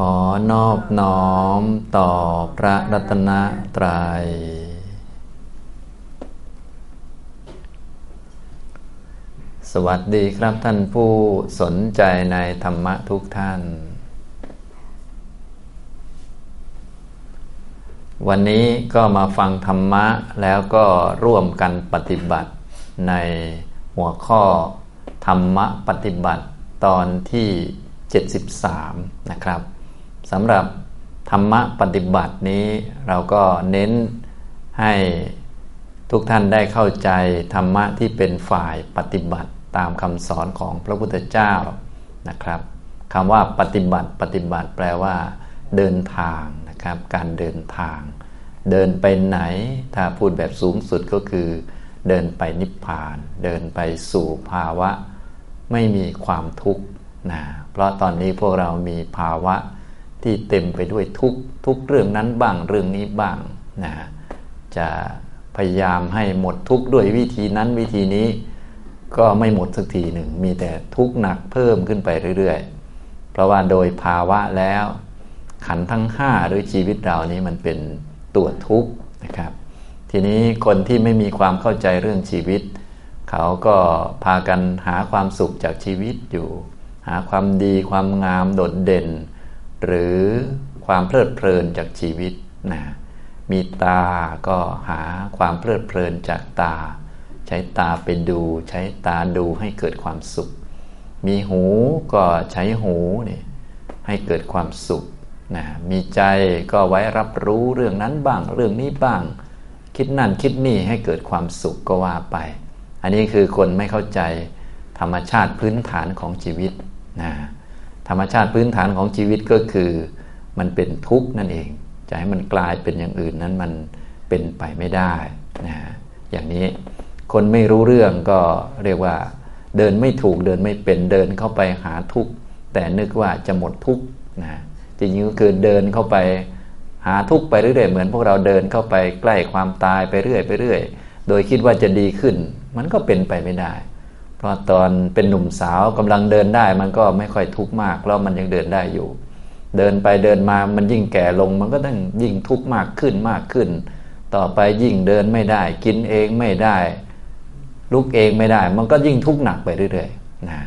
ขอนอบน้อมต่อพระรัตนตรัย สวัสดีครับท่านผู้สนใจในธรรมะทุกท่าน วันนี้ก็มาฟังธรรมะแล้วก็ร่วมกันปฏิบัติในหัวข้อธรรมะปฏิบัติตอนที่73 นะครับ สำหรับธรรมะปฏิบัตินี้เราก็เน้นให้ทุกท่านได้เข้าใจธรรมะที่เป็นฝ่ายปฏิบัติตามคำสอนของพระพุทธเจ้านะครับคำว่าปฏิบัติปฏิบัติแปลว่า เดินทางนะครับการเดินทาง เดินไปไหน ถ้าพูดแบบสูงสุดก็คือ เดินไปนิพพาน เดินไปสู่ภาวะ ไม่มีความทุกข์นะเพราะตอนนี้พวกเรามีภาวะ ที่เต็มไปด้วยทุกทุกเรื่องนั้นบ้างเรื่องนี้บ้างนะจะพยายามให้หมดทุกข์ด้วยวิธีนั้นวิธีนี้ก็ไม่หมดสักทีหนึ่ง มีแต่ทุกข์หนักเพิ่มขึ้นไปเรื่อยๆ เพราะว่าโดยภาวะแล้ว ขันทั้งห้าหรือชีวิตเรานี้มันเป็นตัวทุกข์นะครับ ทีนี้คนที่ไม่มีความเข้าใจเรื่องชีวิต เขาก็พากันหาความสุขจากชีวิตอยู่ หาความดีความงามโดดเด่น หรือความเพลิดเพลินจากชีวิตนะมีตาก็หาความเพลิดเพลินจากตา ใช้ตาไปดู ใช้ตาดูให้เกิดความสุข มีหูก็ใช้หูนี่ให้เกิดความสุขนะมีใจก็ไว้รับรู้เรื่องนั้นบ้าง เรื่องนี้บ้าง คิดนั่นคิดนี่ให้เกิดความสุขก็ว่าไป อันนี้คือคนไม่เข้าใจธรรมชาติพื้นฐานของชีวิตนะ ธรรมชาติพื้นฐานของชีวิตก็คือ มันเป็นทุกข์นั่นเอง จะให้มันกลายเป็นอย่างอื่นนั้นมันเป็นไปไม่ได้นะอย่างนี้คนไม่รู้เรื่องก็เรียกว่า เดินไม่ถูกเดินไม่เป็นเดินเข้าไปหาทุกข์แต่นึกว่าจะหมดทุกข์นะจริงๆก็คือเดินเข้าไปหาทุกข์ไปเรื่อยๆเหมือนพวกเราเดินเข้าไปใกล้ความตายไปเรื่อยไปเรื่อยโดยคิดว่าจะดีขึ้น มันก็เป็นไปไม่ได้ เพราะตอนเป็นหนุ่มสาวกำลังเดินได้ มันก็ไม่ค่อยทุกข์มากเพราะมันยังเดินได้อยู่ เดินไปเดินมามันยิ่งแก่ลง มันก็ต้องยิ่งทุกข์มากขึ้นมากขึ้น ต่อไปยิ่งเดินไม่ได้ กินเองไม่ได้ลุกเองไม่ได้ มันก็ยิ่งทุกข์หนักไปเรื่อยๆนะ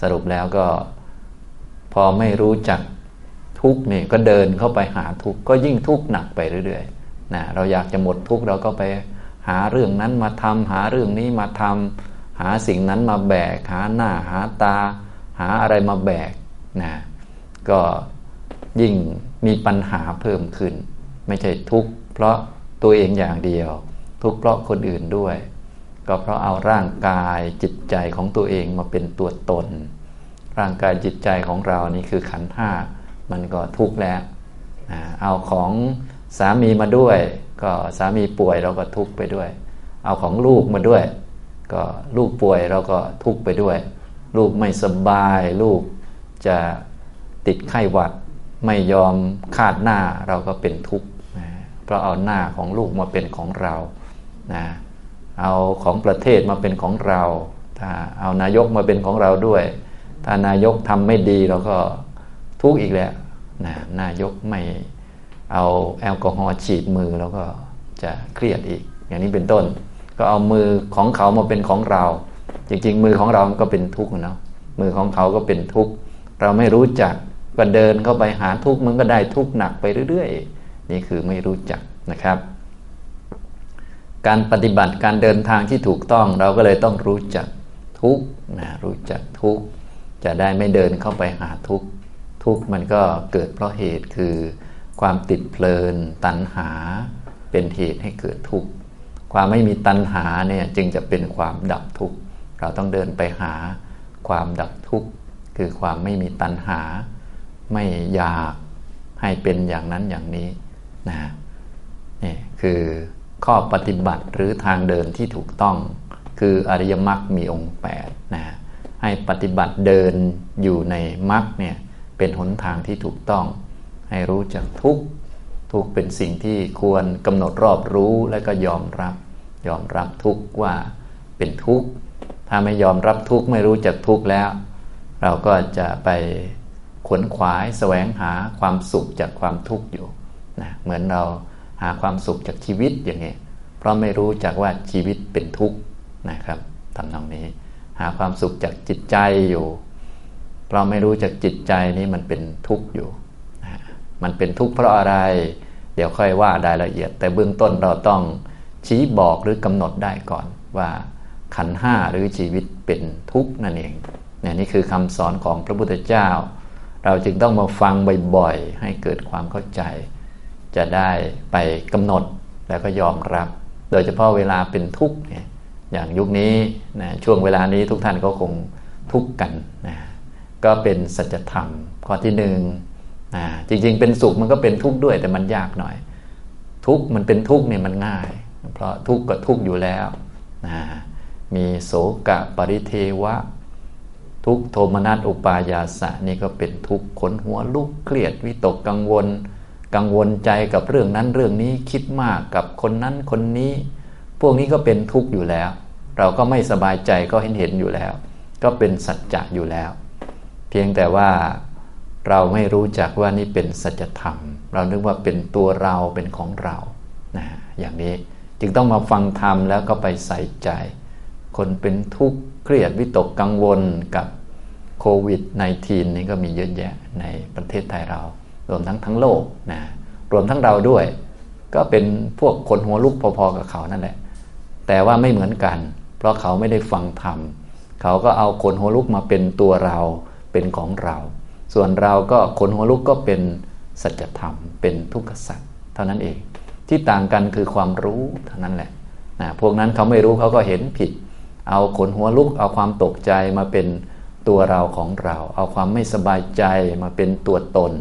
สรุปแล้วก็ พอไม่รู้จักทุกข์นี่ก็เดินเข้าไปหาทุกข์ก็ยิ่งทุกข์หนักไปเรื่อยๆนะเราอยากจะหมดทุกข์เราก็ไปหาเรื่องนั้นมาทำหาเรื่องนี้มาทำ หาสิ่งนั้นมาแบก หาหน้าหาตา หาอะไรมาแบกนะก็ยิ่งมีปัญหาเพิ่มขึ้น ไม่ใช่ทุกข์เพราะตัวเองอย่างเดียว ทุกข์เพราะคนอื่นด้วย ก็เพราะเอาร่างกายจิตใจของตัวเองมาเป็นตัวตน ร่างกายจิตใจของเรานี่คือขันห้ามันก็ทุกข์แล้วเอาของสามีมาด้วย ก็สามีป่วยเราก็ทุกข์ไปด้วย เอาของลูกมาด้วย ก็ลูกป่วยเราก็ทุกข์ไปด้วย ลูกไม่สบาย ลูกจะติดไข้หวัด ไม่ยอมคาดหน้าเราก็เป็นทุกข์เพราะเอาหน้าของลูกมาเป็นของเรานะเอาของประเทศมาเป็นของเราถ้าเอานายกมาเป็นของเราด้วย ถ้านายกทำไม่ดีเราก็ทุกข์อีกแล้วนะนายกไม่เอาแอลกอฮอล์ฉีดมือเราก็จะเครียดอีก อย่างนี้เป็นต้น ก็เอามือของเขามาเป็นของเรา จริงๆ มือของเราก็เป็นทุกข์เนาะมือของเขาก็เป็นทุกข์เราไม่รู้จักก็เดินเข้าไปหาทุกข์มันก็ได้ทุกข์หนักไปเรื่อยๆ นี่คือไม่รู้จักนะครับ การปฏิบัติการเดินทางที่ถูกต้องเราก็เลยต้องรู้จักทุกข์นะรู้จักทุกข์จะได้ไม่เดินเข้าไปหาทุกข์ทุกข์มันก็เกิดเพราะเหตุคือความติดเพลินตัณหาเป็นเหตุให้เกิดทุกข์ ความไม่มีตัณหาเนี่ยจึงจะเป็นความดับทุกข์ เราต้องเดินไปหาความดับทุกข์ คือความไม่มีตัณหา ไม่อยากให้เป็นอย่างนั้นอย่างนี้นะนี่คือข้อปฏิบัติหรือทางเดินที่ถูกต้อง คืออริยมรรคมีองค์8นะให้ปฏิบัติเดินอยู่ในมรรคเนี่ยเป็นหนทางที่ถูกต้อง ให้รู้จักทุกข ทุกเป็นสิ่งที่ควรกำหนดรอบรู้และก็ยอมรับ ยอมรับทุกว่าเป็นทุกข์ถ้าไม่ยอมรับทุกข์ไม่รู้จักทุกข์แล้ว เราก็จะไปขวนขวายแสวงหาความสุขจากความทุกข์อยู่นะเหมือนเราหาความสุขจากชีวิตอย่างนี้เพราะไม่รู้จักว่าชีวิตเป็นทุกข์นะครับทำนองนี้ หาความสุขจากจิตใจอยู่ เพราะไม่รู้จักจิตใจนี้มันเป็นทุกข์อยู่ มันเป็นทุกข์เพราะอะไร เดี๋ยวค่อยว่ารายละเอียด แต่เบื้องต้นเราต้องชี้บอกหรือกำหนดได้ก่อนว่าขันห้าหรือชีวิตเป็นทุกข์นั่นเองเนี่ยนี่คือคำสอนของพระพุทธเจ้า เราจึงต้องมาฟังบ่อยๆ ให้เกิดความเข้าใจ จะได้ไปกำหนดแล้วก็ยอมรับ โดยเฉพาะเวลาเป็นทุกข์เนี่ยอย่างยุคนี้นะช่วงเวลานี้ทุกท่านก็คงทุกข์กันนะก็เป็นสัจธรรมข้อที่หนึ่ง นะจริงๆ เป็นสุขมันก็เป็นทุกข์ด้วย แต่มันยากหน่อย ทุกข์มันเป็นทุกข์เนี่ยมันง่าย เพราะทุกข์ก็ทุกข์อยู่แล้วนะมีโสกะปริเทวะ ทุกโทมนัสอุปายาสะนี่ก็เป็นทุกข์ขนหัวลุกเครียดวิตกกังวล กังวลใจกับเรื่องนั้นเรื่องนี้คิดมากกับคนนั้นคนนี้ พวกนี้ก็เป็นทุกข์อยู่แล้ว เราก็ไม่สบายใจก็เห็นเห็นอยู่แล้ว ก็เป็นสัจจะอยู่แล้ว เพียงแต่ว่า เราไม่รู้จักว่านี่เป็นสัจธรรม เรานึกว่าเป็นตัวเราเป็นของเรานะอย่างนี้จึงต้องมาฟังธรรมแล้วก็ไปใส่ใจ คนเป็นทุกข์เครียดวิตกกังวลกับโควิด -19 นี่ก็มีเยอะแยะในประเทศไทยเรา รวมทั้งทั้งโลกนะรวมทั้งเราด้วย ก็เป็นพวกคนหัวลุกพอๆกับเขานั่นแหละ แต่ว่าไม่เหมือนกัน เพราะเขาไม่ได้ฟังธรรม เขาก็เอาคนหัวลุกมาเป็นตัวเราเป็นของเรา ส่วนเราก็คนหัวลุกก็เป็นสัจธรรม เป็นทุกขสัจเท่านั้นเอง ที่ต่างกันคือความรู้เท่านั้นแหละนะพวกนั้นเขาไม่รู้เขาก็เห็นผิด เอาขนหัวลุก เอาความตกใจมาเป็นตัวเราของเรา เอาความไม่สบายใจมาเป็นตัวตน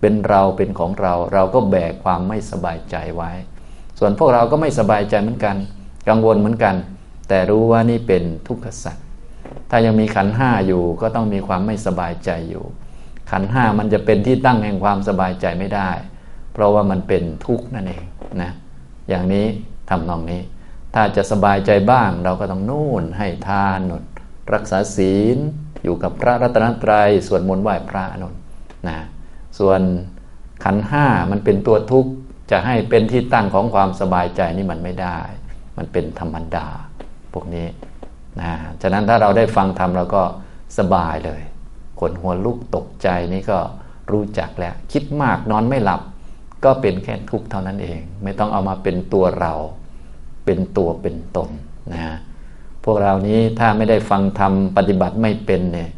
เป็นเราเป็นของเรา เราก็แบกความไม่สบายใจไว้ ส่วนพวกเราก็ไม่สบายใจเหมือนกัน กังวลเหมือนกัน แต่รู้ว่านี่เป็นทุกขสัจถ้ายังมีขันห้าอยู่ก็ต้องมีความไม่สบายใจอยู่ ขันห้ามันจะเป็นที่ตั้งแห่งความสบายใจไม่ได้ เพราะว่ามันเป็นทุกข์นั่นเองนะอย่างนี้ทำนองนี้ ถ้าจะสบายใจบ้างเราก็ต้องนู่นให้ทานนนรักษาศีลอยู่กับพระรัตนตรยัยสวดมนต์ไหว้พระนนนะส่วนขันห้ามันเป็นตัวทุกข์จะให้เป็นที่ตั้งของความสบายใจนี่มันไม่ได้ มันเป็นธรรมดาพวกนี้นะฉะนั้นถ้าเราได้ฟังธรรมเราก็สบายเลย ขนหัวลุกตกใจนี่ก็รู้จักแล้ว คิดมากนอนไม่หลับ ก็เป็นแค่ทุกข์เท่านั้นเอง ไม่ต้องเอามาเป็นตัวเรา เป็นตัวเป็นตนนะพวกเรานี้ถ้าไม่ได้ฟังธรรมปฏิบัติไม่เป็นเนี่ย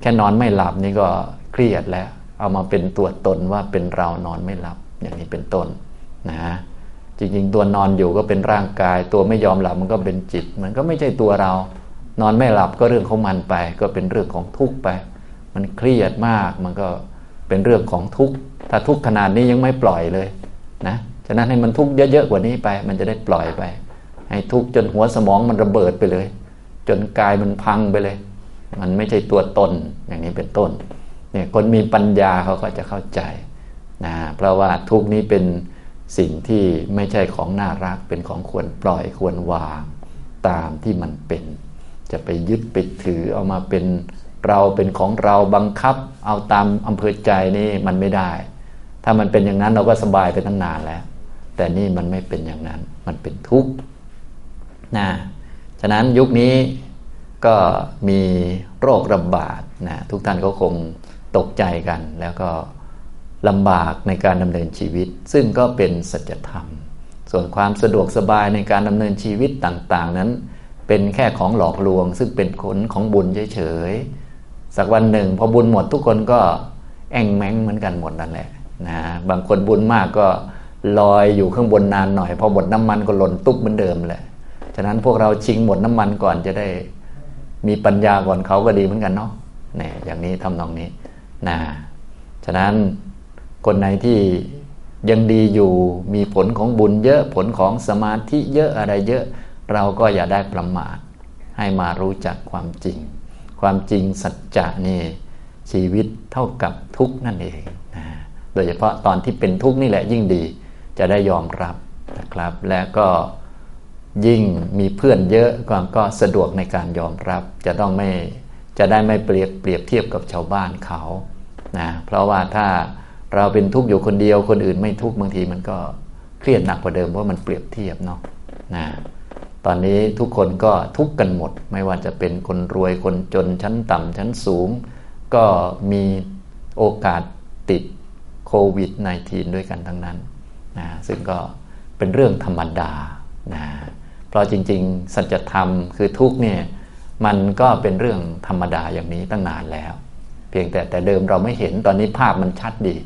แค่นอนไม่หลับนี่ก็เครียดแล้ว เอามาเป็นตัวตนว่าเป็นเรานอนไม่หลับ อย่างนี้เป็นต้นนะจริงๆ ตัวนอนอยู่ก็เป็นร่างกาย ตัวไม่ยอมหลับมันก็เป็นจิต มันก็ไม่ใช่ตัวเรา นอนไม่หลับก็เรื่องของมันไป ก็เป็นเรื่องของทุกข์ไป มันเครียดมากมันก็เป็นเรื่องของทุกข์ถ้าทุกข์ขนาดนี้ยังไม่ปล่อยเลยนะฉะนั้นให้มันทุกข์เยอะๆกว่านี้ไป มันจะได้ปล่อยไป ให้ทุกข์จนหัวสมองมันระเบิดไปเลย จนกายมันพังไปเลย มันไม่ใช่ตัวตนอย่างนี้เป็นต้นเนี่ยคนมีปัญญาเขาก็จะเข้าใจนะเพราะว่าทุกนี้เป็นสิ่งที่ไม่ใช่ของน่ารักเป็นของควรปล่อยควรวางตามที่มันเป็น จะไปยึดไปถือเอามาเป็น เราเป็นของเราบังคับเอาตามอำเภอใจนี่มันไม่ได้ ถ้ามันเป็นอย่างนั้นเราก็สบายไปตั้งนานแล้ว แต่นี่มันไม่เป็นอย่างนั้น มันเป็นทุกข์นะฉะนั้นยุคนี้ก็มีโรคระบาดนะทุกท่านก็คงตกใจกัน แล้วก็ลำบากในการดำเนินชีวิต ซึ่งก็เป็นสัจธรรม ส่วนความสะดวกสบายในการดำเนินชีวิตต่าง ๆ นั้น เป็นแค่ของหลอกลวง ซึ่งเป็นผลของบุญเฉยๆ สักวันหนึ่ง พอบุญหมดทุกคนก็แองแมงเหมือนกันหมดนั่นแหละนะบางคนบุญมากก็ลอยอยู่ข้างบนนานหน่อย พอหมดน้ำมันก็หล่นตุ๊บเหมือนเดิมแหละฉะนั้นพวกเราชิงหมดน้ำมันก่อนจะได้มีปัญญาก่อนเขาก็ดีเหมือนกันเนาะเนี่ยอย่างนี้ทำนองนี้นะฉะนั้นคนไหนที่ยังดีอยู่มีผลของบุญเยอะผลของสมาธิเยอะอะไรเยอะ เราก็อย่าได้ประมาทให้มารู้จักความจริง ความจริงสัจจะนี่ชีวิตเท่ากับทุกนั่นเองนะโดยเฉพาะตอนที่เป็นทุกนี่แหละยิ่งดีจะได้ยอมรับนะครับ และก็ยิ่งมีเพื่อนเยอะก็ก็สะดวกในการยอมรับ จะต้องไม่จะได้ไม่เปรียบเปรียบเทียบกับชาวบ้านเขานะเพราะว่าถ้าเราเป็นทุกข์อยู่คนเดียวคนอื่นไม่ทุกข์บางทีมันก็เครียดหนักกว่าเดิมเพราะมันเปรียบเทียบเนาะนะ ตอนนี้ทุกคนก็ทุกกันหมด ไม่ว่าจะเป็นคนรวยคนจนชั้นต่ำชั้นสูง ก็มีโอกาสติดโควิด -19 ด้วยกันทั้งนั้นนะซึ่งก็เป็นเรื่องธรรมดานะเพราะจริง ๆ สัจธรรมคือทุกเนี่ยมันก็เป็นเรื่องธรรมดาอย่างนี้ตั้งนานแล้ว เพียงแต่แต่เดิมเราไม่เห็นตอนนี้ภาพมันชัดดี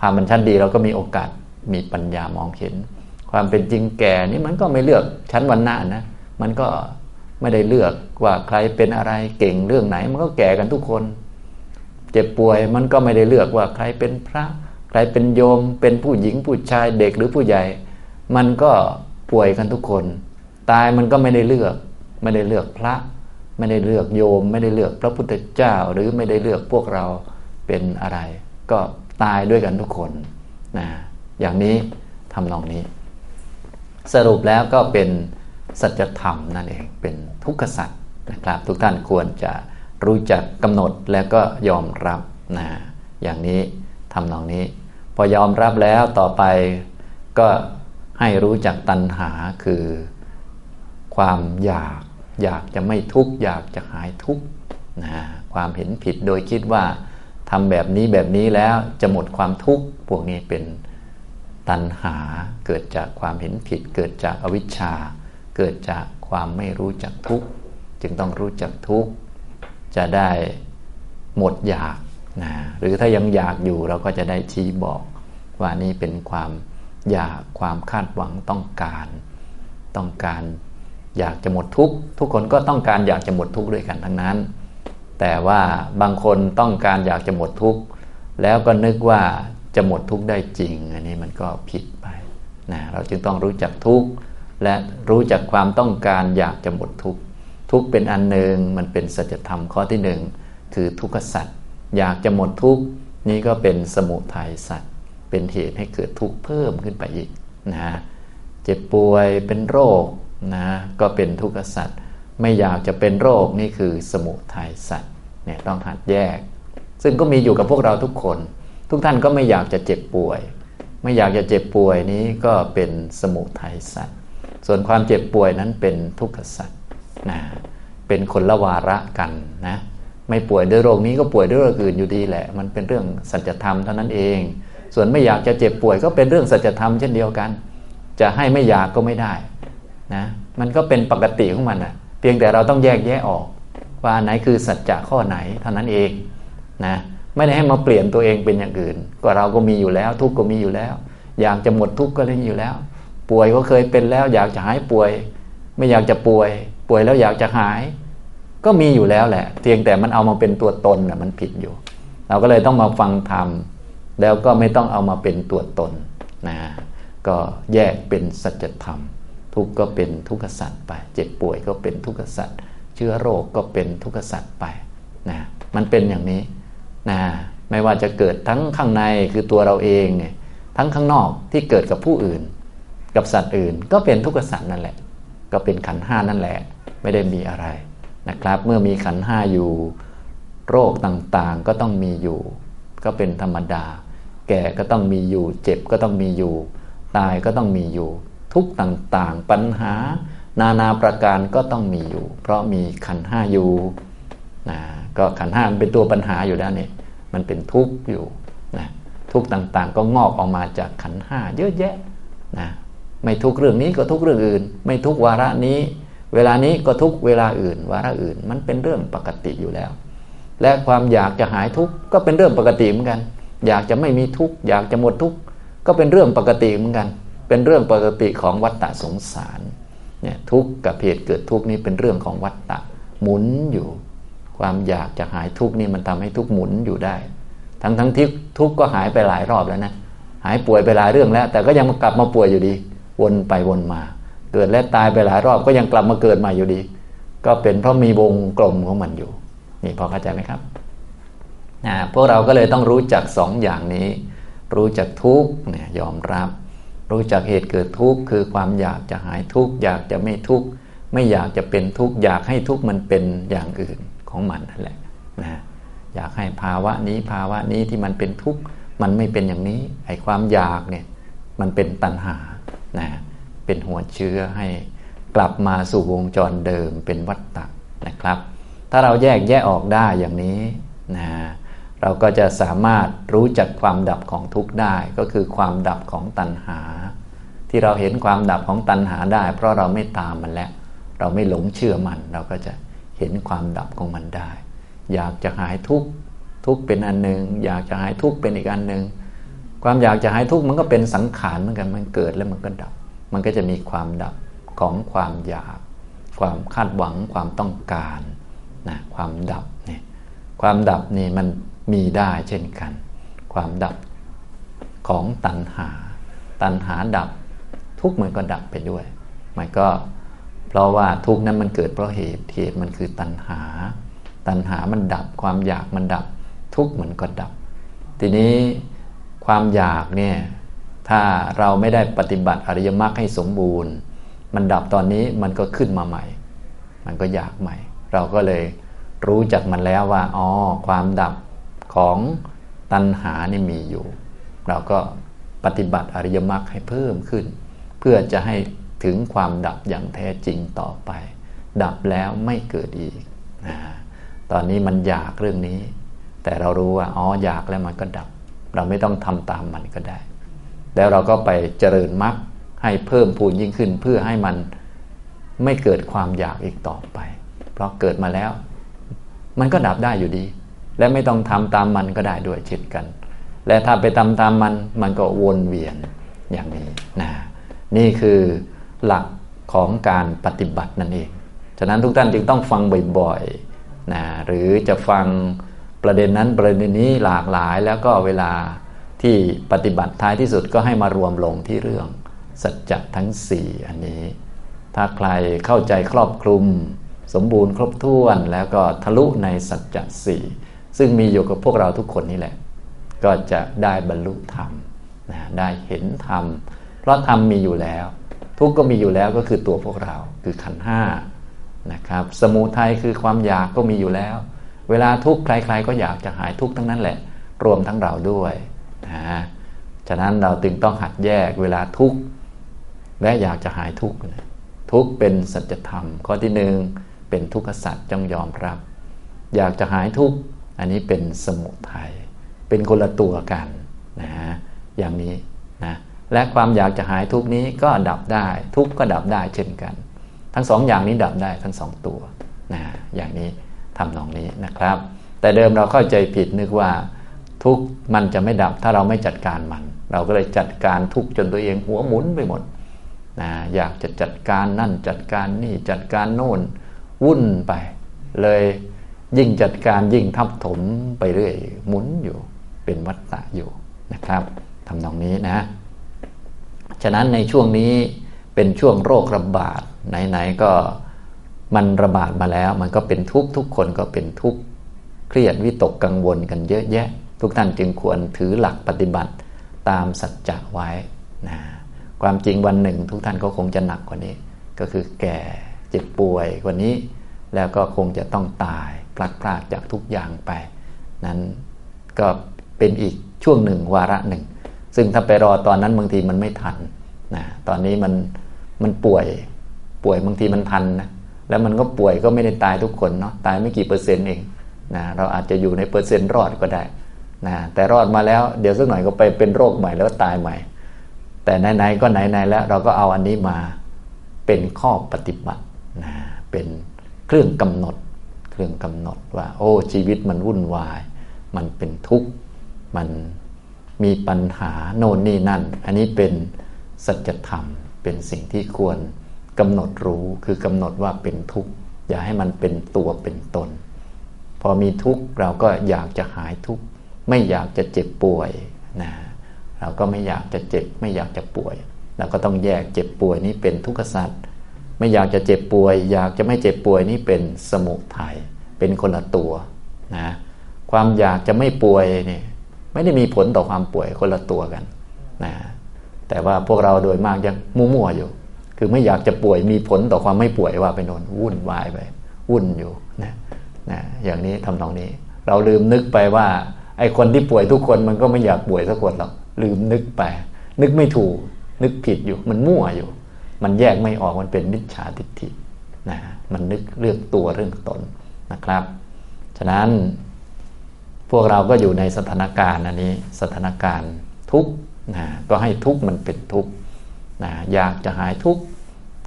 ภาพมันชัดดีเราก็มีโอกาสมีปัญญามองเห็น ความเป็นจริงแก่นี่มันก็ไม่เลือกชั้นวันหน้านะ มันก็ไม่ได้เลือกว่าใครเป็นอะไรเก่งเรื่องไหน มันก็แก่กันทุกคน เจ็บป่วยมันก็ไม่ได้เลือกว่าใครเป็นพระ ใครเป็นโยม เป็นผู้หญิงผู้ชายเด็กหรือผู้ใหญ่ มันก็ป่วยกันทุกคน ตายมันก็ไม่ได้เลือก ไม่ได้เลือกพระ ไม่ได้เลือกโยม ไม่ได้เลือกพระพุทธเจ้าหรือไม่ได้เลือกพวกเราเป็นอะไร ก็ตายด้วยกันทุกคนนะอย่างนี้ทำนองนี้ สรุปแล้วก็เป็นสัจธรรมนั่นเองเป็นทุกขสัจนะครับ ทุกท่านควรจะรู้จักกำหนดแล้วก็ยอมรับนะอย่างนี้ทำนองนี้ พอยอมรับแล้วต่อไปก็ให้รู้จักตัณหาคือ ความอยากอยากจะไม่ทุกข์อยากจะหายทุกข์นะความเห็นผิดโดยคิดว่าทำแบบนี้แบบนี้แล้วจะหมดความทุกข์พวกนี้เป็น ตัณหา เกิดจากความเห็นผิด เกิดจากอวิชชา เกิดจากความไม่รู้จักทุกข์จึงต้องรู้จักทุกข์จะได้หมดอยากนะหรือถ้ายังอยากอยู่เราก็จะได้ชี้บอกว่านี่เป็นความอยากความคาดหวังต้องการ ต้องการอยากจะหมดทุกข์ทุกคนก็ต้องการอยากจะหมดทุกข์ด้วยกันทั้งนั้น แต่ว่าบางคนต้องการอยากจะหมดทุกข์แล้วก็นึกว่า จะหมดทุกข์ได้จริง อันนี้มันก็ผิดไปนะเราจึงต้องรู้จักทุกข์และรู้จักความต้องการอยากจะหมดทุกข์ทุกข์เป็นอันหนึ่งมันเป็นสัจธรรมข้อที่หนึ่งคือทุกขสัจอยากจะหมดทุกข์นี่ก็เป็นสมุทัยสัจเป็นเหตุให้เกิดทุกข์เพิ่มขึ้นไปอีกนะเจ็บป่วยเป็นโรคนะก็เป็นทุกขสัจไม่อยากจะเป็นโรคนี่คือสมุทัยสัจเนี่ยต้องหัดแยก ซึ่งก็มีอยู่กับพวกเราทุกคน ทุกท่านก็ไม่อยากจะเจ็บป่วย ไม่อยากจะเจ็บป่วยนี้ก็เป็นสมุทัยสัจส่วนความเจ็บป่วยนั้นเป็นทุกขสัจนะเป็นคนละวาระกันนะไม่ป่วยด้วยโรคนี้ก็ป่วยด้วยโรคอื่นอยู่ดีแหละ มันเป็นเรื่องสัจธรรมเท่านั้นเอง ส่วนไม่อยากจะเจ็บป่วยก็เป็นเรื่องสัจธรรมเช่นเดียวกัน จะให้ไม่อยากก็ไม่ได้นะมันก็เป็นปกติของมันนะเพียงแต่เราต้องแยกแยะออก ว่าไหนคือสัจจะข้อไหนเท่านั้นเองนะ ไม่ได้ให้มาเปลี่ยนตัวเองเป็นอย่างอื่น ก็เราก็มีอยู่แล้ว ทุกก็มีอยู่แล้ว อยากจะหมดทุกก็เล่นอยู่แล้ว ป่วยก็เคยเป็นแล้ว อยากจะหายป่วย ไม่อยากจะป่วย ป่วยแล้วอยากจะหาย ก็มีอยู่แล้วแหละ เพียงแต่มันเอามาเป็นตัวตนนะมันผิดอยู่ เราก็เลยต้องมาฟังธรรมแล้วก็ไม่ต้องเอามาเป็นตัวตนนะก็แยกเป็นสัจธรรม ทุกข์ก็เป็นทุกขสัตว์ไป เจ็บป่วยก็เป็นทุกขสัตว์เชื้อโรคก็เป็นทุกขสัตว์ไปนะมันเป็นอย่างนี้ นะไม่ว่าจะเกิดทั้งข้างในคือตัวเราเองเนี่ยทั้งข้างนอกที่เกิดกับผู้อื่น กับสัตว์อื่น ก็เป็นทุกขสัตว์นั่นแหละ ก็เป็นขันห้านั่นแหละ ไม่ได้มีอะไรนะครับ เมื่อมีขันห้าอยู่ โรคต่างๆก็ต้องมีอยู่ ก็เป็นธรรมดา แก่ก็ต้องมีอยู่ เจ็บก็ต้องมีอยู่ ตายก็ต้องมีอยู่ ทุกต่างๆปัญหา นานาประการก็ต้องมีอยู่ เพราะมีขันห้าอยู่นะก็ขันห้านเป็นตัวปัญหาอยู่แล้วนี่ มันเป็นทุกข์อยู่นะทุกข์ต่างๆ ก็งอกออกมาจากขันห้าเยอะแยะนะไม่ทุกเรื่องนี้ก็ทุกเรื่องอื่น ไม่ทุกวาระนี้ เวลานี้ก็ทุกเวลาอื่น วาระอื่น มันเป็นเรื่องปกติอยู่แล้ว และความอยากจะหายทุกข์ก็เป็นเรื่องปกติเหมือนกัน อยากจะไม่มีทุกข์อยากจะหมดทุกข์ก็เป็นเรื่องปกติเหมือนกัน เป็นเรื่องปกติของวัฏฏะสงสารเนี่ยทุกข์กับเหตุเกิดทุกข์นี่เป็นเรื่องของวัฏฏะหมุนอยู่ ความอยากจะหายทุกข์นี่มันทำให้ทุกข์หมุนอยู่ได้ ทั้งทั้งที่ทุกข์ก็หายไปหลายรอบแล้วนะหายป่วยไปหลายเรื่องแล้ว แต่ก็ยังกลับมาป่วยอยู่ดี วนไปวนมา เกิดและตายไปหลายรอบก็ยังกลับมาเกิดใหม่อยู่ดี ก็เป็นเพราะมีวงกลมของมันอยู่ นี่พอเข้าใจไหมครับพวกเราก็เลยต้องรู้จักสองอย่างนี้ รู้จักทุกข์เนี่ยยอมรับ รู้จักเหตุเกิดทุกข์คือความอยากจะหายทุกข์อยากจะไม่ทุกข์ไม่อยากจะเป็นทุกข์อยากให้ทุกข์มันเป็นอย่างอื่น ของมันนั่นแหละนะอยากให้ภาวะนี้ภาวะนี้ที่มันเป็นทุกข์มันไม่เป็นอย่างนี้ไอ้ความอยากเนี่ยมันเป็นตัณหานะเป็นหัวเชื้อให้กลับมาสู่วงจรเดิมเป็นวัฏฏะนะครับ ถ้าเราแยกแยะออกได้อย่างนี้นะเราก็จะสามารถรู้จักความดับของทุกข์ได้ ก็คือความดับของตัณหา ที่เราเห็นความดับของตัณหาได้ เพราะเราไม่ตามมันแล้ว เราไม่หลงเชื่อมันเราก็จะ เห็นความดับของมันได้ อยากจะหายทุกข์ทุกข์เป็นอันหนึ่งอยากจะหายทุกข์เป็นอีกอันหนึ่งความอยากจะหายทุกข์มันก็เป็นสังขารเหมือนกันมันเกิดแล้วมันก็ดับ มันก็จะมีความดับของความอยาก ความคาดหวังความต้องการนะความดับเนี่ยความดับนี่มันมีได้เช่นกัน ความดับของตัณหา ตัณหาดับทุกมันก็ดับไปด้วย มันก็ ราะว่าทุกนั้นมันเกิดเพราะเหตุเหตุมันคือตัณหา ตัณหามันดับความอยากมันดับ ทุกมันก็ดับ ทีนี้ความอยากเนี่ยถ้าเราไม่ได้ปฏิบัติอริยมรรคให้สมบูรณ์ มันดับตอนนี้มันก็ขึ้นมาใหม่ มันก็อยากใหม่ เราก็เลยรู้จักมันแล้วว่าอ๋อความดับของตัณหานี่มีอยู่ เราก็ปฏิบัติอริยมรรคให้เพิ่มขึ้น เพื่อจะให้ ถึงความดับอย่างแท้จริงต่อไป ดับแล้วไม่เกิดอีกนะตอนนี้มันอยากเรื่องนี้ แต่เรารู้ว่าอ๋ออยากแล้วมันก็ดับ เราไม่ต้องทำตามมันก็ได้ แล้วเราก็ไปเจริญมรรคให้เพิ่มพูนยิ่งขึ้นเพื่อให้มันไม่เกิดความอยากอีกต่อไป เพราะเกิดมาแล้ว มันก็ดับได้อยู่ดี และไม่ต้องทำตามมันก็ได้ด้วยเช่นกัน และถ้าไปทำตามมันมันก็วนเวียนอย่างนี้นะนี่คือ หลักของการปฏิบัตินั่นเอง ฉะนั้นทุกท่านจึงต้องฟังบ่อยๆนะหรือจะฟังประเด็นนั้นประเด็นนี้หลากหลายแล้วก็เวลาที่ปฏิบัติท้ายที่สุดก็ให้มารวมลงที่เรื่องสัจจะทั้ง 4 อันนี้ ถ้าใครเข้าใจครอบคลุม สมบูรณ์ครบถ้วนแล้วก็ทะลุในสัจจะสี่ซึ่งมีอยู่กับพวกเราทุกคนนี่แหละ ก็จะได้บรรลุธรรมนะได้เห็นธรรมเพราะธรรมมีอยู่แล้ว ทุกก็มีอยู่แล้วก็คือตัวพวกเราคือขันห้านะครับ สมุทัยคือความอยากก็มีอยู่แล้ว เวลาทุกข์ใครๆก็อยากจะหายทุกข์ทั้งนั้นแหละ รวมทั้งเราด้วยนะฉะนั้นเราจึงต้องหัดแยกเวลาทุกข์และอยากจะหายทุกข์ทุกข์เป็นสัจธรรม ข้อที่หนึ่งเป็นทุกขสัจจงยอมรับ อยากจะหายทุกข์อันนี้เป็นสมุทัยเป็นคนละตัวกันนะฮะอย่างนี้นะ และความอยากจะหายทุกนี้ก็ดับได้ ทุกก็ดับได้เช่นกัน ทั้งสองอย่างนี้ดับได้ทั้งสองตัวนะอย่างนี้ทำนองนี้นะครับ แต่เดิมเราเข้าใจผิดนึกว่า ทุกมันจะไม่ดับถ้าเราไม่จัดการมัน เราก็เลยจัดการทุกจนตัวเองหัวหมุนไปหมดนะอยากจะจัดการนั่นจัดการนี่จัดการโน่นวุ่นไป เลยยิ่งจัดการยิ่งทับถมไปเรื่อยหมุนอยู่เป็นวัฏฏะอยู่นะครับทำนองนี้นะ ฉะนั้นในช่วงนี้เป็นช่วงโรคระบาดไหนๆก็มันระบาดมาแล้ว มันก็เป็นทุกทุกคนก็เป็นทุกเครียดวิตกกังวลกันเยอะแยะ ทุกท่านจึงควรถือหลักปฏิบัติตามสัจจะไว้นะความจริงวันหนึ่ง ทุกท่านก็คงจะหนักกว่านี้ ก็คือแก่เจ็บป่วยกว่านี้ แล้วก็คงจะต้องตายพลัดพรากจากทุกอย่างไป นั้นก็เป็นอีกช่วงหนึ่งวาระหนึ่ง ซึ่งถ้าไปรอตอนนั้นบางทีมันไม่ทันนะตอนนี้มันมันป่วยป่วยบางทีมันทันนะแล้วมันก็ป่วยก็ไม่ได้ตายทุกคนเนาะตายไม่กี่เปอร์เซ็นต์เองนะเราอาจจะอยู่ในเปอร์เซ็นต์รอดก็ได้นะแต่รอดมาแล้วเดี๋ยวสักหน่อยก็ไปเป็นโรคใหม่แล้วตายใหม่ แต่ไหนๆก็ไหนๆแล้วเราก็เอาอันนี้มาเป็นข้อปฏิบัตินะเป็นเครื่องกำหนด เครื่องกำหนดว่า โอ้ชีวิตมันวุ่นวาย มันเป็นทุกข์มัน มีปัญหาโน่นนี่นั่น อันนี้เป็นสัจธรรม เป็นสิ่งที่ควรกำหนดรู้คือกำหนดว่าเป็นทุกข์ อย่าให้มันเป็นตัวเป็นตน พอมีทุกข์เราก็อยากจะหายทุกข์ ไม่อยากจะเจ็บป่วยนะเราก็ไม่อยากจะเจ็บไม่อยากจะป่วยเราก็ต้องแยกเจ็บป่วยนี้เป็นทุกขสัตว์ไม่อยากจะเจ็บป่วย อยากจะไม่เจ็บป่วยนี่เป็นสมุทัยเป็นคนละตัวนะความอยากจะไม่ป่วยนี่ ไม่ได้มีผลต่อความป่วยคนละตัวกันนะแต่ว่าพวกเราโดยมากยังมั่วๆอยู่ คือไม่อยากจะป่วยมีผลต่อความไม่ป่วยว่าไปนอนวุ่นวายไป วุ่นอยู่นะนะอย่างนี้ทำตรงนี้ เราลืมนึกไปว่าไอ้คนที่ป่วยทุกคนมันก็ไม่อยากป่วยสักคนหรอกลืมนึกไป นึกไม่ถูก นึกผิดอยู่มันมั่วอยู่ มันแยกไม่ออกมันเป็นมิจฉาทิฏฐินะมันนึกเรื่องตัวเรื่องตนนะครับ ฉะนั้น พวกเราก็อยู่ในสถานการณ์อันนี้สถานการณ์ทุกข์นะก็ให้ทุกข์มันเป็นทุกข์นะอยากจะหายทุกข์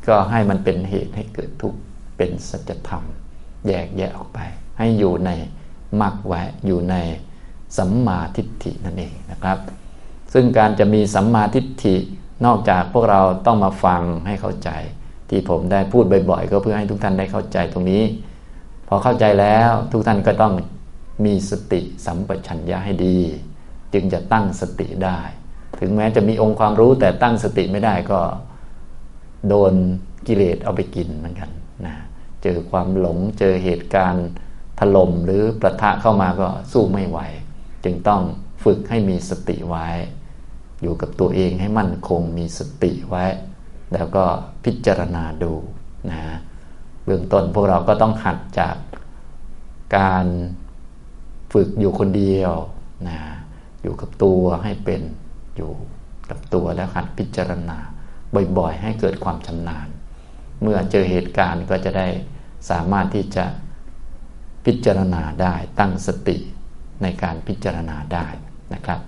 ก็ให้มันเป็นเหตุให้เกิดทุกข์เป็นสัจธรรม แยกแยะออกไป ให้อยู่ในมรรคไว้อยู่ในสัมมาทิฏฐินั่นเองนะครับ ซึ่งการจะมีสัมมาทิฏฐินอกจากพวกเราต้องมาฟังให้เข้าใจ ที่ผมได้พูดบ่อยๆ ก็เพื่อให้ทุกท่านได้เข้าใจตรงนี้ พอเข้าใจแล้วทุกท่านก็ต้อง มีสติสัมปชัญญะให้ดี จึงจะตั้งสติได้ ถึงแม้จะมีองค์ความรู้แต่ตั้งสติไม่ได้ก็โดนกิเลสเอาไปกินเหมือนกันนะเจอความหลงเจอเหตุการณ์ถล่มหรือประทะเข้ามาก็สู้ไม่ไหว จึงต้องฝึกให้มีสติไว้ อยู่กับตัวเองให้มั่นคงมีสติไว้ แล้วก็พิจารณาดูนะเบื้องต้นพวกเราก็ต้องหัดจากการ ฝึกอยู่คนเดียวนะอยู่กับตัวให้เป็นอยู่กับตัวแล้วหัดพิจารณา บ่อยๆ ให้เกิดความชำนาญ เมื่อเจอเหตุการณ์ก็จะได้สามารถที่จะพิจารณาได้ตั้งสติในการพิจารณาได้นะครับ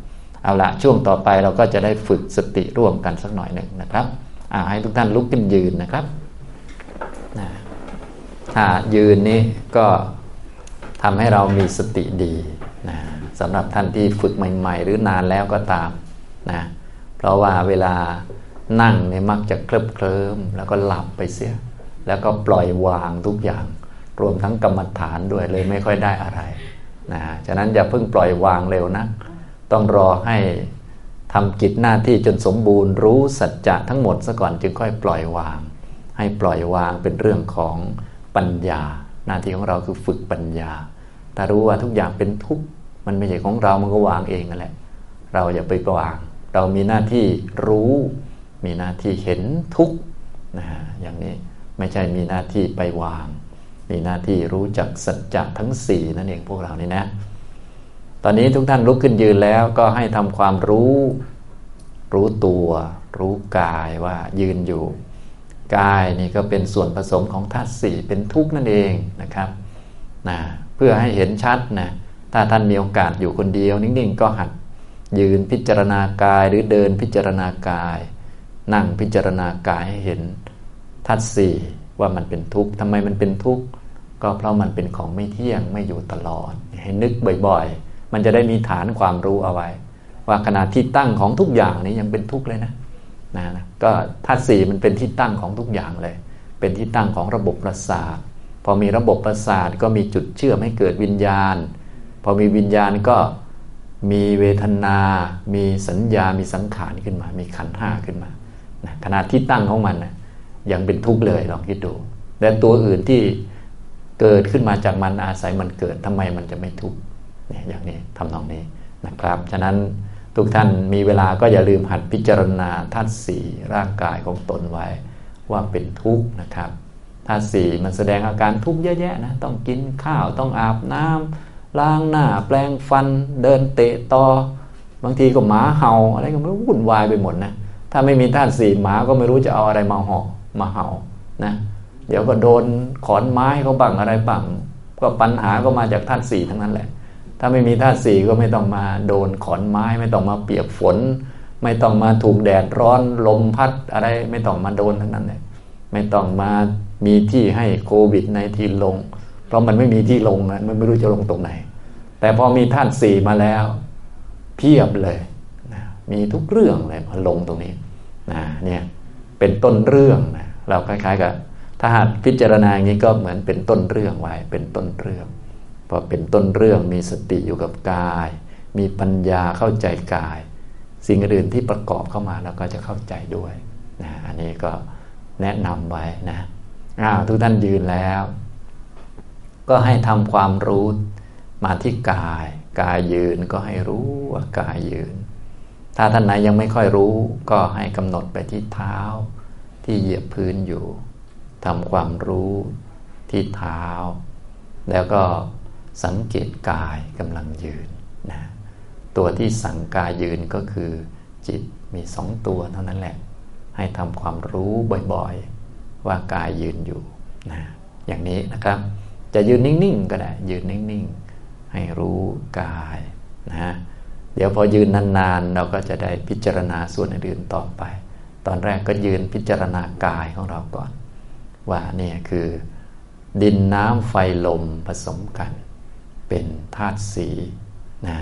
เอาละช่วงต่อไปเราก็จะได้ฝึกสติร่วมกันสักหน่อยหนึ่งนะครับอาให้ทุกท่านลุกขึ้นยืนนะครับนะถ้ายืนนี้ก็ ทำให้เรามีสติดีนะสำหรับท่านที่ฝึกใหม่ ๆ หรือนานแล้วก็ตามนะเพราะว่าเวลานั่งเนี่ยมักจะเคลิบเคลิ้มแล้วก็หลับไปเสีย แล้วก็ปล่อยวางทุกอย่าง รวมทั้งกรรมฐานด้วยเลยไม่ค่อยได้อะไรนะฉะนั้นอย่าเพิ่งปล่อยวางเร็วนะ ต้องรอให้ทำกิจหน้าที่จนสมบูรณ์รู้สัจจะทั้งหมดซะก่อนจึงค่อยปล่อยวาง ให้ปล่อยวางเป็นเรื่องของปัญญา หน้าที่ของเราคือฝึกปัญญา ถ้ารู้ว่าทุกอย่างเป็นทุกข์มันไม่ใช่ของเรา มันก็วางเองนั่นแหละ เราอย่าไปวาง เรามีหน้าที่รู้ มีหน้าที่เห็นทุกข์นะฮะอย่างนี้ไม่ใช่มีหน้าที่ไปวาง มีหน้าที่รู้จักสัจจะทั้งสี่นั่นเองพวกเรานี่นะ ตอนนี้ทุกท่านลุกขึ้นยืนแล้วก็ให้ทำความรู้ รู้ตัว รู้กายว่ายืนอยู่ กายนี่ก็เป็นส่วนผสมของธาตุสี่เป็นทุกข์นั่นเองนะครับนะเพื่อให้เห็นชัดนะถ้าท่านมีโอกาสอยู่คนเดียว นิ่งๆ ก็หัดยืนพิจารณากายหรือเดินพิจารณากาย นั่งพิจารณากายให้เห็นทัดสี่ว่ามันเป็นทุกข์ทำไมมันเป็นทุกข์ก็เพราะมันเป็นของไม่เที่ยงไม่อยู่ตลอด ให้นึกบ่อยๆ มันจะได้มีฐานความรู้เอาไว้ ว่าขณะที่ตั้งของทุกอย่างนี้ยังเป็นทุกข์เลยนะ นะก็ทัดสี่มันเป็นที่ตั้งของทุกอย่างเลย เป็นที่ตั้งของระบบประสาท พอมีระบบประสาทก็มีจุดเชื่อมให้เกิดวิญญาณ พอมีวิญญาณก็มีเวทนา มีสัญญา มีสังขารขึ้นมา มีขันห้าขึ้นมานะขณะที่ตั้งของมันนะยังเป็นทุกข์เลยลองคิดดูแต่ตัวอื่นที่เกิดขึ้นมาจากมันอาศัยมันเกิดทำไมมันจะไม่ทุกข์เนี่ยอย่างนี้ทำนองนี้นะครับ ฉะนั้น ทุกท่านมีเวลาก็อย่าลืมหัดพิจารณาธาตุสี่ร่างกายของตนไว้ ว่าเป็นทุกข์นะครับธาตุสี่มันแสดงอาการทุกข์เยอะแยะนะต้องกินข้าวต้องอาบน้ำล้างหน้าแปลงฟัน เดินเตะตอบางทีก็หมาเห่าอะไรก็ไม่รู้วุ่นวายไปหมดนะถ้าไม่มีธาตุสี่หมาก็ไม่รู้จะเอาอะไรมาห่อมาเห่านะเดี๋ยวก็โดนขอนไม้เขาบังอะไรบังก็ปัญหาก็มาจากธาตุสี่ทั้งนั้นแหละ ถ้าไม่มีธาตุสี่ก็ไม่ต้องมาโดนขอนไม้ ไม่ต้องมาเปียกฝน ไม่ต้องมาถูกแดดร้อนลมพัดอะไรไม่ต้องมาโดนทั้งนั้นเลยไม่ต้องมามีที่ให้โควิดในที่ลง เพราะมันไม่มีที่ลงนะมันไม่รู้จะลงตรงไหน แต่พอมีท่านสี่มาแล้ว เพียบเลยนะมีทุกเรื่องเลยมาลงตรงนี้นะเนี่ยเป็นต้นเรื่องนะเราคล้ายๆกับถ้าหากพิจารณาอย่างนี้ก็เหมือนเป็นต้นเรื่องไว้เป็นต้นเรื่อง พอเป็นต้นเรื่องมีสติอยู่กับกาย มีปัญญาเข้าใจกาย สิ่งอื่นที่ประกอบเข้ามาเราก็จะเข้าใจด้วยนะอันนี้ก็แนะนำไว้นะอ้าวทุกท่านยืนแล้ว ก็ให้ทำความรู้มาที่กาย กายยืนก็ให้รู้ว่ากายยืน ถ้าท่านไหนยังไม่ค่อยรู้ก็ให้กำหนดไปที่เท้า ที่เหยียบพื้นอยู่ทำความรู้ที่เท้า แล้วก็ สังเกตกายกำลังยืนนะตัวที่สังกายยืนก็คือจิตมีสองตัวเท่านั้นแหละ ให้ทำความรู้บ่อยๆ ว่ากายยืนอยู่นะอย่างนี้นะครับ จะยืนนิ่งๆก็ได้ ยืนนิ่งๆ ให้รู้กายนะเดี๋ยวพอยืนนานๆ เราก็จะได้พิจารณาส่วนอื่นๆต่อไป ตอนแรกก็ยืนพิจารณากายของเราก่อน ว่าเนี่ยคือ ดินน้ำไฟลมผสมกัน เป็นธาตุสีนะ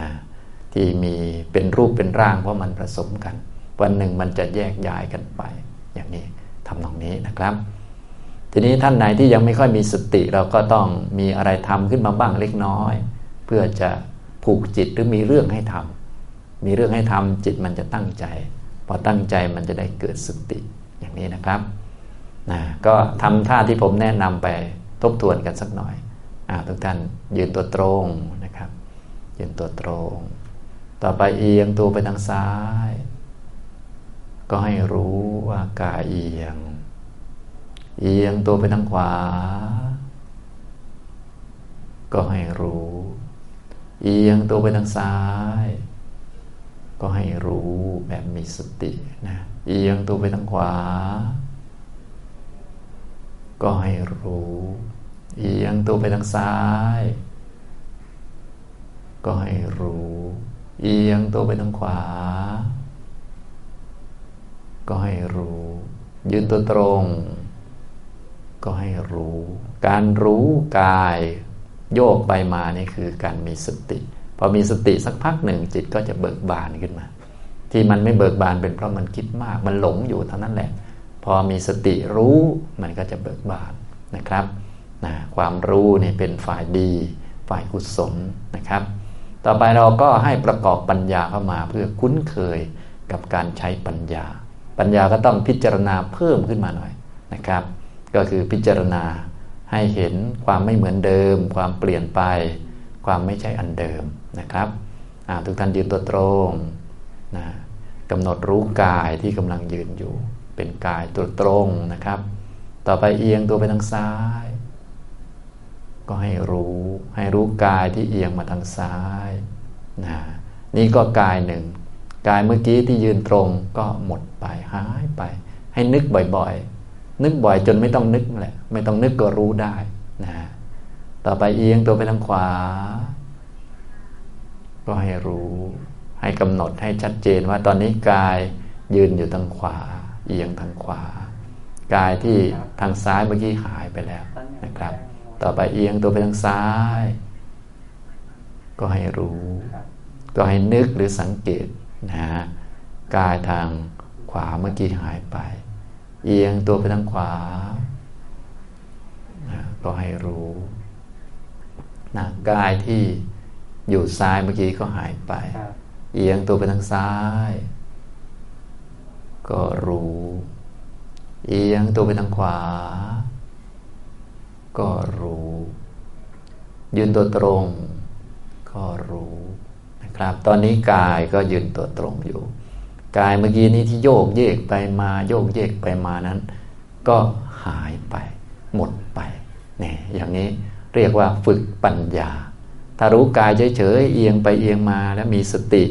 ที่มีเป็นรูปเป็นร่างเพราะมันผสมกัน วันหนึ่งมันจะแยกย้ายกันไป อย่างนี้ทำตรงนี้นะครับ ทีนี้ท่านไหนที่ยังไม่ค่อยมีสติเราก็ต้องมีอะไรทำขึ้นมาบ้างเล็กน้อย เพื่อจะผูกจิตหรือมีเรื่องให้ทำมีเรื่องให้ทำจิตมันจะตั้งใจ พอตั้งใจมันจะได้เกิดสติอย่างนี้นะครับนะก็ทำท่าที่ผมแนะนำไปทบทวนกันสักหน่อย ทุกท่านยืนตัวตรงนะครับ ยืนตัวตรง ต่อไปเอียงตัวไปทางซ้าย ก็ให้รู้ว่ากายเอียง เอียงตัวไปทางขวา ก็ให้รู้ เอียงตัวไปทางซ้าย ก็ให้รู้แบบมีสตินะ เอียงตัวไปทางขวา ก็ให้รู้ เอียงตัวไปทางซ้าย ก็ให้รู้ เอียงตัวไปทางขวา ก็ให้รู้ ยืนตัวตรง ก็ให้รู้ การรู้กาย โยกไปมานี่คือการมีสติพอมีสติสักพักหนึ่งจิตก็จะเบิกบานขึ้นมา ที่มันไม่เบิกบานเป็นเพราะมันคิดมาก มันหลงอยู่เท่านั้นแหละ พอมีสติรู้มันก็จะเบิกบานนะครับ นะความรู้นี่เป็นฝ่ายดี ฝ่ายกุศลนะครับ ต่อไปเราก็ให้ประกอบปัญญาเข้ามาเพื่อคุ้นเคยกับการใช้ปัญญา ปัญญาก็ต้องพิจารณาเพิ่มขึ้นมาหน่อยนะครับ ก็คือพิจารณาให้เห็นความไม่เหมือนเดิม ความเปลี่ยนไป ความไม่ใช่อันเดิมนะครับทุกท่านยืนตัวตรงนะกำหนดรู้กายที่กำลังยืนอยู่ เป็นกายตัวตรงนะครับ ต่อไปเอียงตัวไปทางซ้าย ก็ให้รู้ให้รู้กายที่เอียงมาทางซ้ายนะนี่ก็กายหนึ่งกายเมื่อกี้ที่ยืนตรงก็หมดไปหายไป ให้นึกบ่อยๆ นึกบ่อยจนไม่ต้องนึกแหละ ไม่ต้องนึกก็รู้ได้นะต่อไปเอียงตัวไปทางขวา ก็ให้รู้ ให้กำหนดให้ชัดเจนว่าตอนนี้กายยืนอยู่ทางขวา เอียงทางขวา กายที่ทางซ้ายเมื่อกี้หายไปแล้วนะครับ ต่อไปเอียงตัวไปทางซ้าย ก็ให้รู้ ก็ให้นึกหรือสังเกตนะกายทางขวาเมื่อกี้หายไป เอียงตัวไปทางขวานะก็ให้รู้นะกายที่อยู่ซ้ายเมื่อกี้ก็หายไป เอียงตัวไปทางซ้าย ก็รู้ เอียงตัวไปทางขวา ก็รู้ ยืนตัวตรง ก็รู้นะครับ ตอนนี้กายก็ยืนตัวตรงอยู่ กายเมื่อกี้นี้ที่โยกเยกไปมาโยกเยกไปมานั้น ก็หายไป หมดไปเนี่ยอย่างนี้เรียกว่าฝึกปัญญา ถ้ารู้กายเฉยๆเอียงไปเอียงมาแล้วมีสติ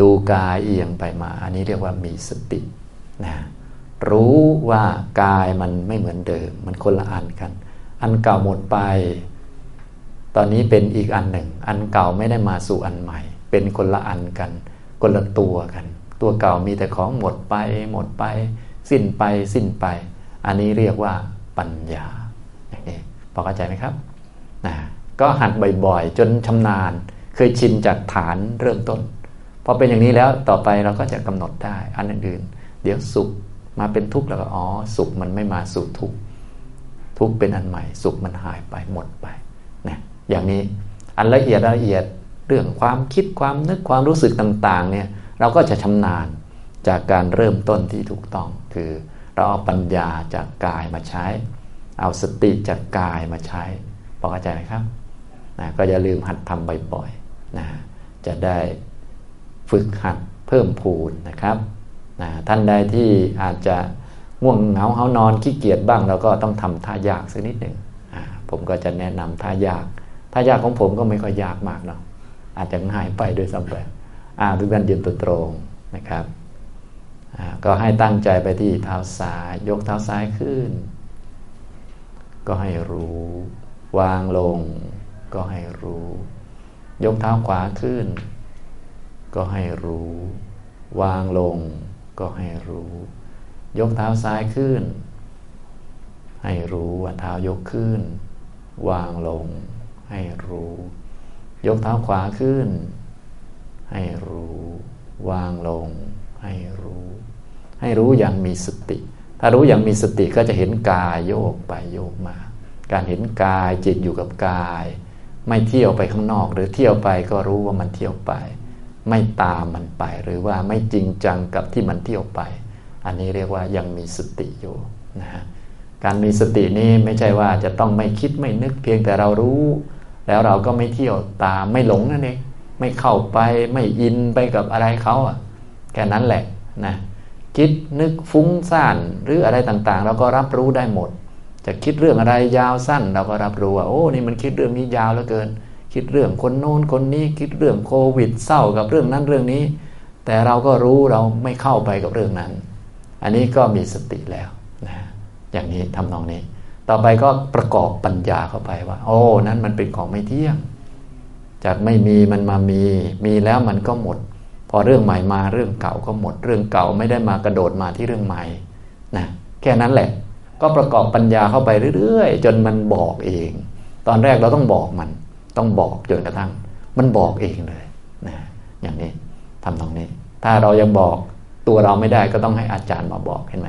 ดูกายเอียงไปมา อันนี้เรียกว่ามีสตินะรู้ว่ากายมันไม่เหมือนเดิม มันคนละอันกัน อันเก่าหมดไป ตอนนี้เป็นอีกอันหนึ่ง อันเก่าไม่ได้มาสู่อันใหม่ เป็นคนละอันกัน คนละตัวกัน ตัวเก่ามีแต่ของหมดไป หมดไป สิ้นไปสิ้นไป อันนี้เรียกว่าปัญญาอย่างนี้พอเข้าใจไหมครับนะก็หัดบ่อยๆ จนชำนาญ เคยชินจากฐานเริ่มต้น พอเป็นอย่างนี้แล้วต่อไปเราก็จะกำหนดได้ อันอื่นๆ เดี๋ยวสุขมาเป็นทุกข์แล้วก็อ๋อ สุขมันไม่มาสู่ทุกข์ ทุกเป็นอันใหม่ สุขมันหายไปหมดไปนะอย่างนี้อันละเอียดละเอียดเรื่องความคิดความนึกความรู้สึกต่างๆเนี่ยเราก็จะชำนาญจากการเริ่มต้นที่ถูกต้อง คือเราเอาปัญญาจากกายมาใช้ เอาสติจากกายมาใช้พอเข้าใจไหมครับนะก็อย่าลืมหัดทำบ่อยๆนะจะได้ฝึกหัดเพิ่มพูนนะครับนะท่านใดที่อาจจะ ง่วงเหงาเฮานอนขี้เกียจบ้างเราก็ต้องทำท่ายากสักนิดหนึ่งผมก็จะแนะนำท่ายากถ้ายากของผมก็ไม่ค่อยยากมากเนาะอาจจะง่ายไปด้วยซ้ำไปทุกท่านยืนตัวตรงนะครับก็ให้ตั้งใจไปที่เท้าซ้ายยกเท้าซ้ายขึ้น ก็ให้รู้ วางลง ก็ให้รู้ ยกเท้าขวาขึ้น ก็ให้รู้ วางลง ก็ให้รู้ ยกเท้าซ้ายขึ้น ให้รู้ว่าเท้ายกขึ้น วางลง ให้รู้ ยกเท้าขวาขึ้น ให้รู้ วางลง ให้รู้ ให้รู้อย่างมีสติ ถ้ารู้อย่างมีสติก็จะเห็นกายโยกไปโยกมา การเห็นกายจิตอยู่กับกาย ไม่เที่ยวไปข้างนอก หรือเที่ยวไปก็รู้ว่ามันเที่ยวไป ไม่ตามมันไปหรือว่าไม่จริงจังกับที่มันเที่ยวไป อันนี้เรียกว่ายังมีสติอยู่นะฮะการมีสตินี้ไม่ใช่ว่าจะต้องไม่คิดไม่นึกเพียงแต่เรารู้ แล้วเราก็ไม่เที่ยวตามไม่หลงนั่นเองไม่เข้าไปไม่อินไปกับอะไรเขาอะแค่นั้นแหละนะคิดนึกฟุ้งซ่านหรืออะไรต่างๆ เราก็รับรู้ได้หมด จะคิดเรื่องอะไรยาวสั้น เราก็รับรู้ว่าโอ้นี่มันคิดเรื่องนี้ยาวเหลือเกิน คิดเรื่องคนโน้นคนนี้คิดเรื่องโควิดเศร้ากับเรื่องนั้นเรื่องนี้ แต่เราก็รู้เราไม่เข้าไปกับเรื่องนั้น อันนี้ก็มีสติแล้วนะอย่างนี้ทำนองนี้ ต่อไปก็ประกอบปัญญาเข้าไปว่า โอ้ นั้นมันเป็นของไม่เที่ยง จากไม่มีมันมามี มีแล้วมันก็หมด พอเรื่องใหม่มาเรื่องเก่าก็หมด เรื่องเก่าไม่ได้มากระโดดมาที่เรื่องใหม่นะแค่นั้นแหละ ก็ประกอบปัญญาเข้าไปเรื่อยๆ จนมันบอกเอง ตอนแรกเราต้องบอกมัน ต้องบอกจนกระทั่ง มันบอกเองเลยนะอย่างนี้ทำตรงนี้ ถ้าเรายังบอก ตัวเราไม่ได้ก็ต้องให้อาจารย์มาบอกเห็นไหม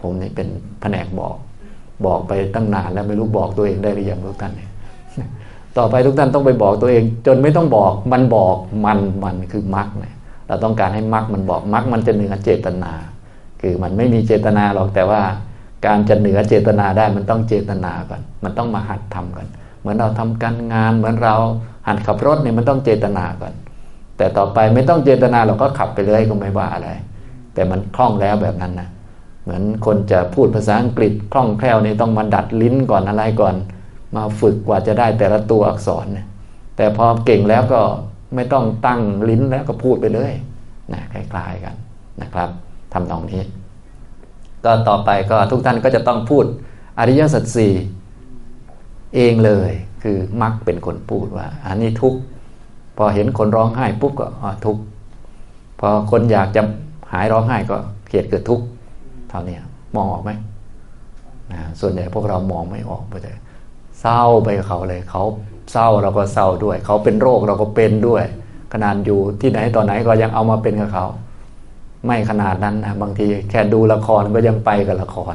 ผมนี่เป็นแผนกบอก บอกไปตั้งนานแล้วไม่รู้บอกตัวเองได้หรือยังทุกท่านเนี่ยต่อไปทุกท่านต้องไปบอกตัวเอง จนไม่ต้องบอกมันบอกมันมันคือมรรคเนี่ยเราต้องการให้มรรคมันบอกมรรคมันจะเหนือเจตนา คือมันไม่มีเจตนาหรอกแต่ว่าการจะเหนือเจตนาได้มันต้องเจตนาก่อน มันต้องมาหัดทำก่อนเหมือนเราทำการงาน เหมือนเราหัดขับรถเนี่ยมันต้องเจตนาก่อน แต่ต่อไปไม่ต้องเจตนาเราก็ขับไปเลยก็ไม่ว่าอะไร แต่มันคล่องแล้วแบบนั้นนะเหมือนคนจะพูดภาษาอังกฤษคล่องแคล่วนี่ต้องมาดัดลิ้นก่อนอะไรก่อน มาฝึกกว่าจะได้แต่ละตัวอักษรนี่ยแต่พอเก่งแล้วก็ไม่ต้องตั้งลิ้นแล้วก็พูดไปเลยนะคล้ายๆกันนะครับทำตรงนี้ ก็ต่อไปก็ทุกท่านก็จะต้องพูดอริยสัจสี่เองเลยคือมักเป็นคนพูดว่า อันนี้ทุกพอเห็นคนร้องไห้ปุ๊บก็ทุกพอคนอยากจะ หายร้องไห้ก็เกลียดเกิดทุกข์เท่านี้มองออกไหมส่วนใหญ่พวกเรามองไม่ออกไปเลยเศร้าไปกับเขาเลยเขาเศร้าเราก็เศร้าด้วย เขาเป็นโรคเราก็เป็นด้วย ขนาดอยู่ที่ไหนตอนไหนก็ยังเอามาเป็นกับเขา ไม่ขนาดนั้นนะบางทีแค่ดูละครก็ยังไปกับละคร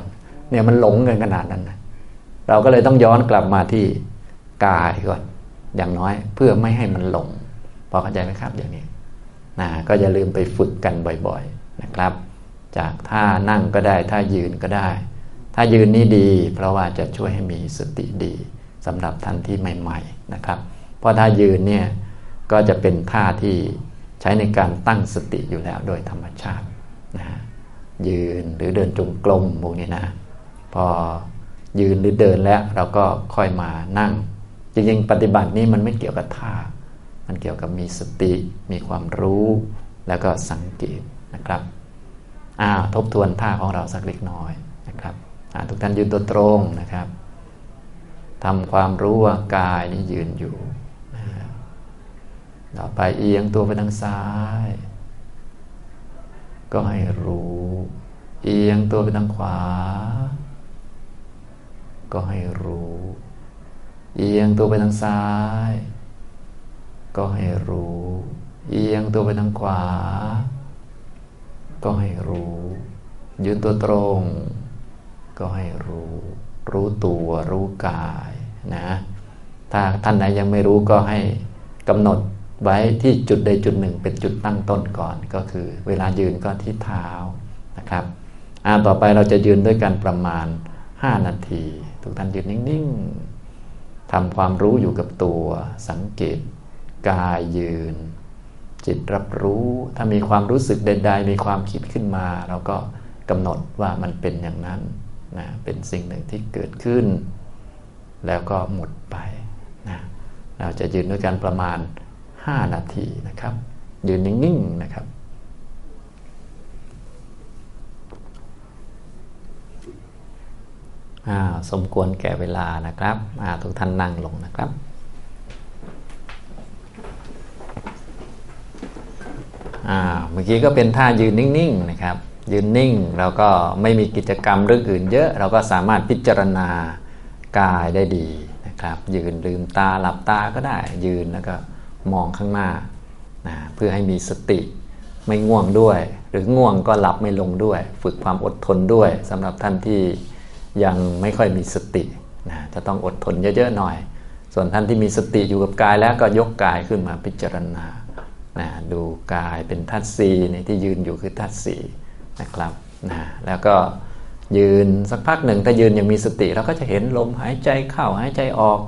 เนี่ยมันหลงกันขนาดนั้นนะเราก็เลยต้องย้อนกลับมาที่กายก่อน อย่างน้อยเพื่อไม่ให้มันหลงพอเข้าใจไหมครับอย่างนี้นะก็อย่าลืมไปฝึกกันบ่อย ๆ นะครับ จากท่านั่งก็ได้ท่ายืนก็ได้ ถ้ายืนนี้ดี เพราะว่าจะช่วยให้มีสติดีสำหรับท่านที่ใหม่ๆนะครับเพราะถ้ายืนเนี่ยก็จะเป็นท่าที่ใช้ในการตั้งสติอยู่แล้วโดยธรรมชาตินะยืนหรือเดินจงกรมพวกนี้นะ พอยืนหรือเดินแล้วเราก็ค่อยมานั่ง จริงๆ ปฏิบัตินี้มันไม่เกี่ยวกับท่า มันเกี่ยวกับมีสติ มีความรู้ แล้วก็สังเกต นะครับอ้าวทบทวนท่าของเราสักเล็กน้อยนะครับทุกท่านยืนตัวตรงนะครับทำความรู้ว่ากายนี้ยืนอยู่ต่อไปเอียงตัวไปทางซ้าย ก็ให้รู้ เอียงตัวไปทางขวา ก็ให้รู้ เอียงตัวไปทางซ้าย ก็ให้รู้ เอียงตัวไปทางขวา ก็ให้รู้ ยืนตัวตรง ก็ให้รู้ รู้ตัวรู้กายนะ ถ้าท่านไหนยังไม่รู้ก็ให้กำหนดไว้ที่จุดใดจุดหนึ่งเป็นจุดตั้งต้นก่อน ก็คือ เวลายืนก็ที่เท้านะครับอ่าต่อไปเราจะยืนด้วยกันประมาณ 5 นาที ทุกท่านยืนนิ่งๆทำความรู้อยู่กับตัวสังเกต กายยืน จิตรับรู้ ถ้ามีความรู้สึกใด ๆ มีความคิดขึ้นมา เราก็กำหนดว่ามันเป็นอย่างนั้นนะเป็นสิ่งหนึ่งที่เกิดขึ้น แล้วก็หมดไปนะเราจะยืนด้วยกันประมาณ 5 นาทีนะครับ ยืนนิ่งๆนะครับสมควรแก่เวลานะครับทุกท่านนั่งลงนะครับ เมื่อกี้ก็เป็นท่ายืนนิ่งๆนะครับ ยืนนิ่งเราก็ไม่มีกิจกรรมเรื่องอื่นเยอะ เราก็สามารถพิจารณากายได้ดีนะครับ ยืนลืมตาหลับตาก็ได้ ยืนแล้วก็มองข้างหน้านะเพื่อให้มีสติไม่ง่วงด้วย หรือง่วงก็หลับไม่ลงด้วย ฝึกความอดทนด้วยสำหรับท่านที่ยังไม่ค่อยมีสตินะจะต้องอดทนเยอะๆหน่อย ส่วนท่านที่มีสติอยู่กับกายแล้วก็ยกกายขึ้นมาพิจารณา นะดูกายเป็นธาตุสีในที่ยืนอยู่คือธาตุสีนะครับนะแล้วก็ยืนสักพักหนึ่งถ้ายืนยังมีสติเราก็จะเห็นลมหายใจเข้าหายใจออก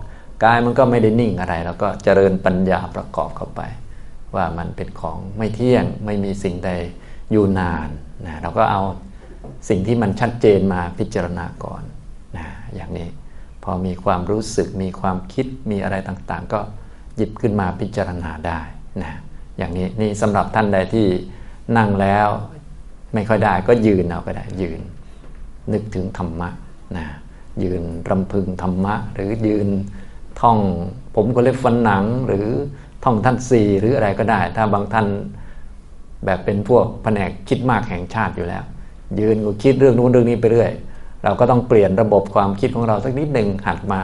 กายมันก็ไม่ได้นิ่งอะไรเราก็เจริญปัญญาประกอบเข้าไป ว่ามันเป็นของไม่เที่ยงไม่มีสิ่งใดอยู่นานนะเราก็เอาสิ่งที่มันชัดเจนมาพิจารณาก่อนนะอย่างนี้พอมีความรู้สึกมีความคิดมีอะไรต่างๆ ก็หยิบขึ้นมาพิจารณาได้นะ อย่างนี้นี่สำหรับท่านใดที่นั่งแล้วไม่ค่อยได้ก็ยืนเอาก็ได้ยืน นึกถึงธรรมะนะยืนรำพึงธรรมะ หรือยืนท่อง ผมก็เล็บฟันหนังหรือท่องท่านสี่หรืออะไรก็ได้ ถ้าบางท่านแบบเป็นพวกแผนกคิดมากแห่งชาติอยู่แล้ว ยืนก็คิดเรื่องนู้นเรื่องนี้ไปเรื่อยเราก็ต้องเปลี่ยนระบบความคิดของเราสักนิดหนึ่งหัดมา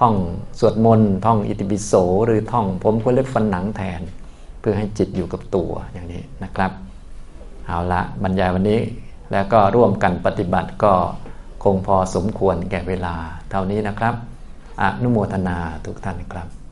ท่องสวดมนต์ท่องอิติปิโสหรือท่องผมก็เล็บฟันหนังแทน พื่อให้จิตอยู่กับตัวอย่างนี้นะครับ เอาละบรรยายวันนี้แล้วก็ร่วมกันปฏิบัติก็คงพอสมควรแก่เวลาเท่านี้นะครับอนุโมทนาทุกท่านครับ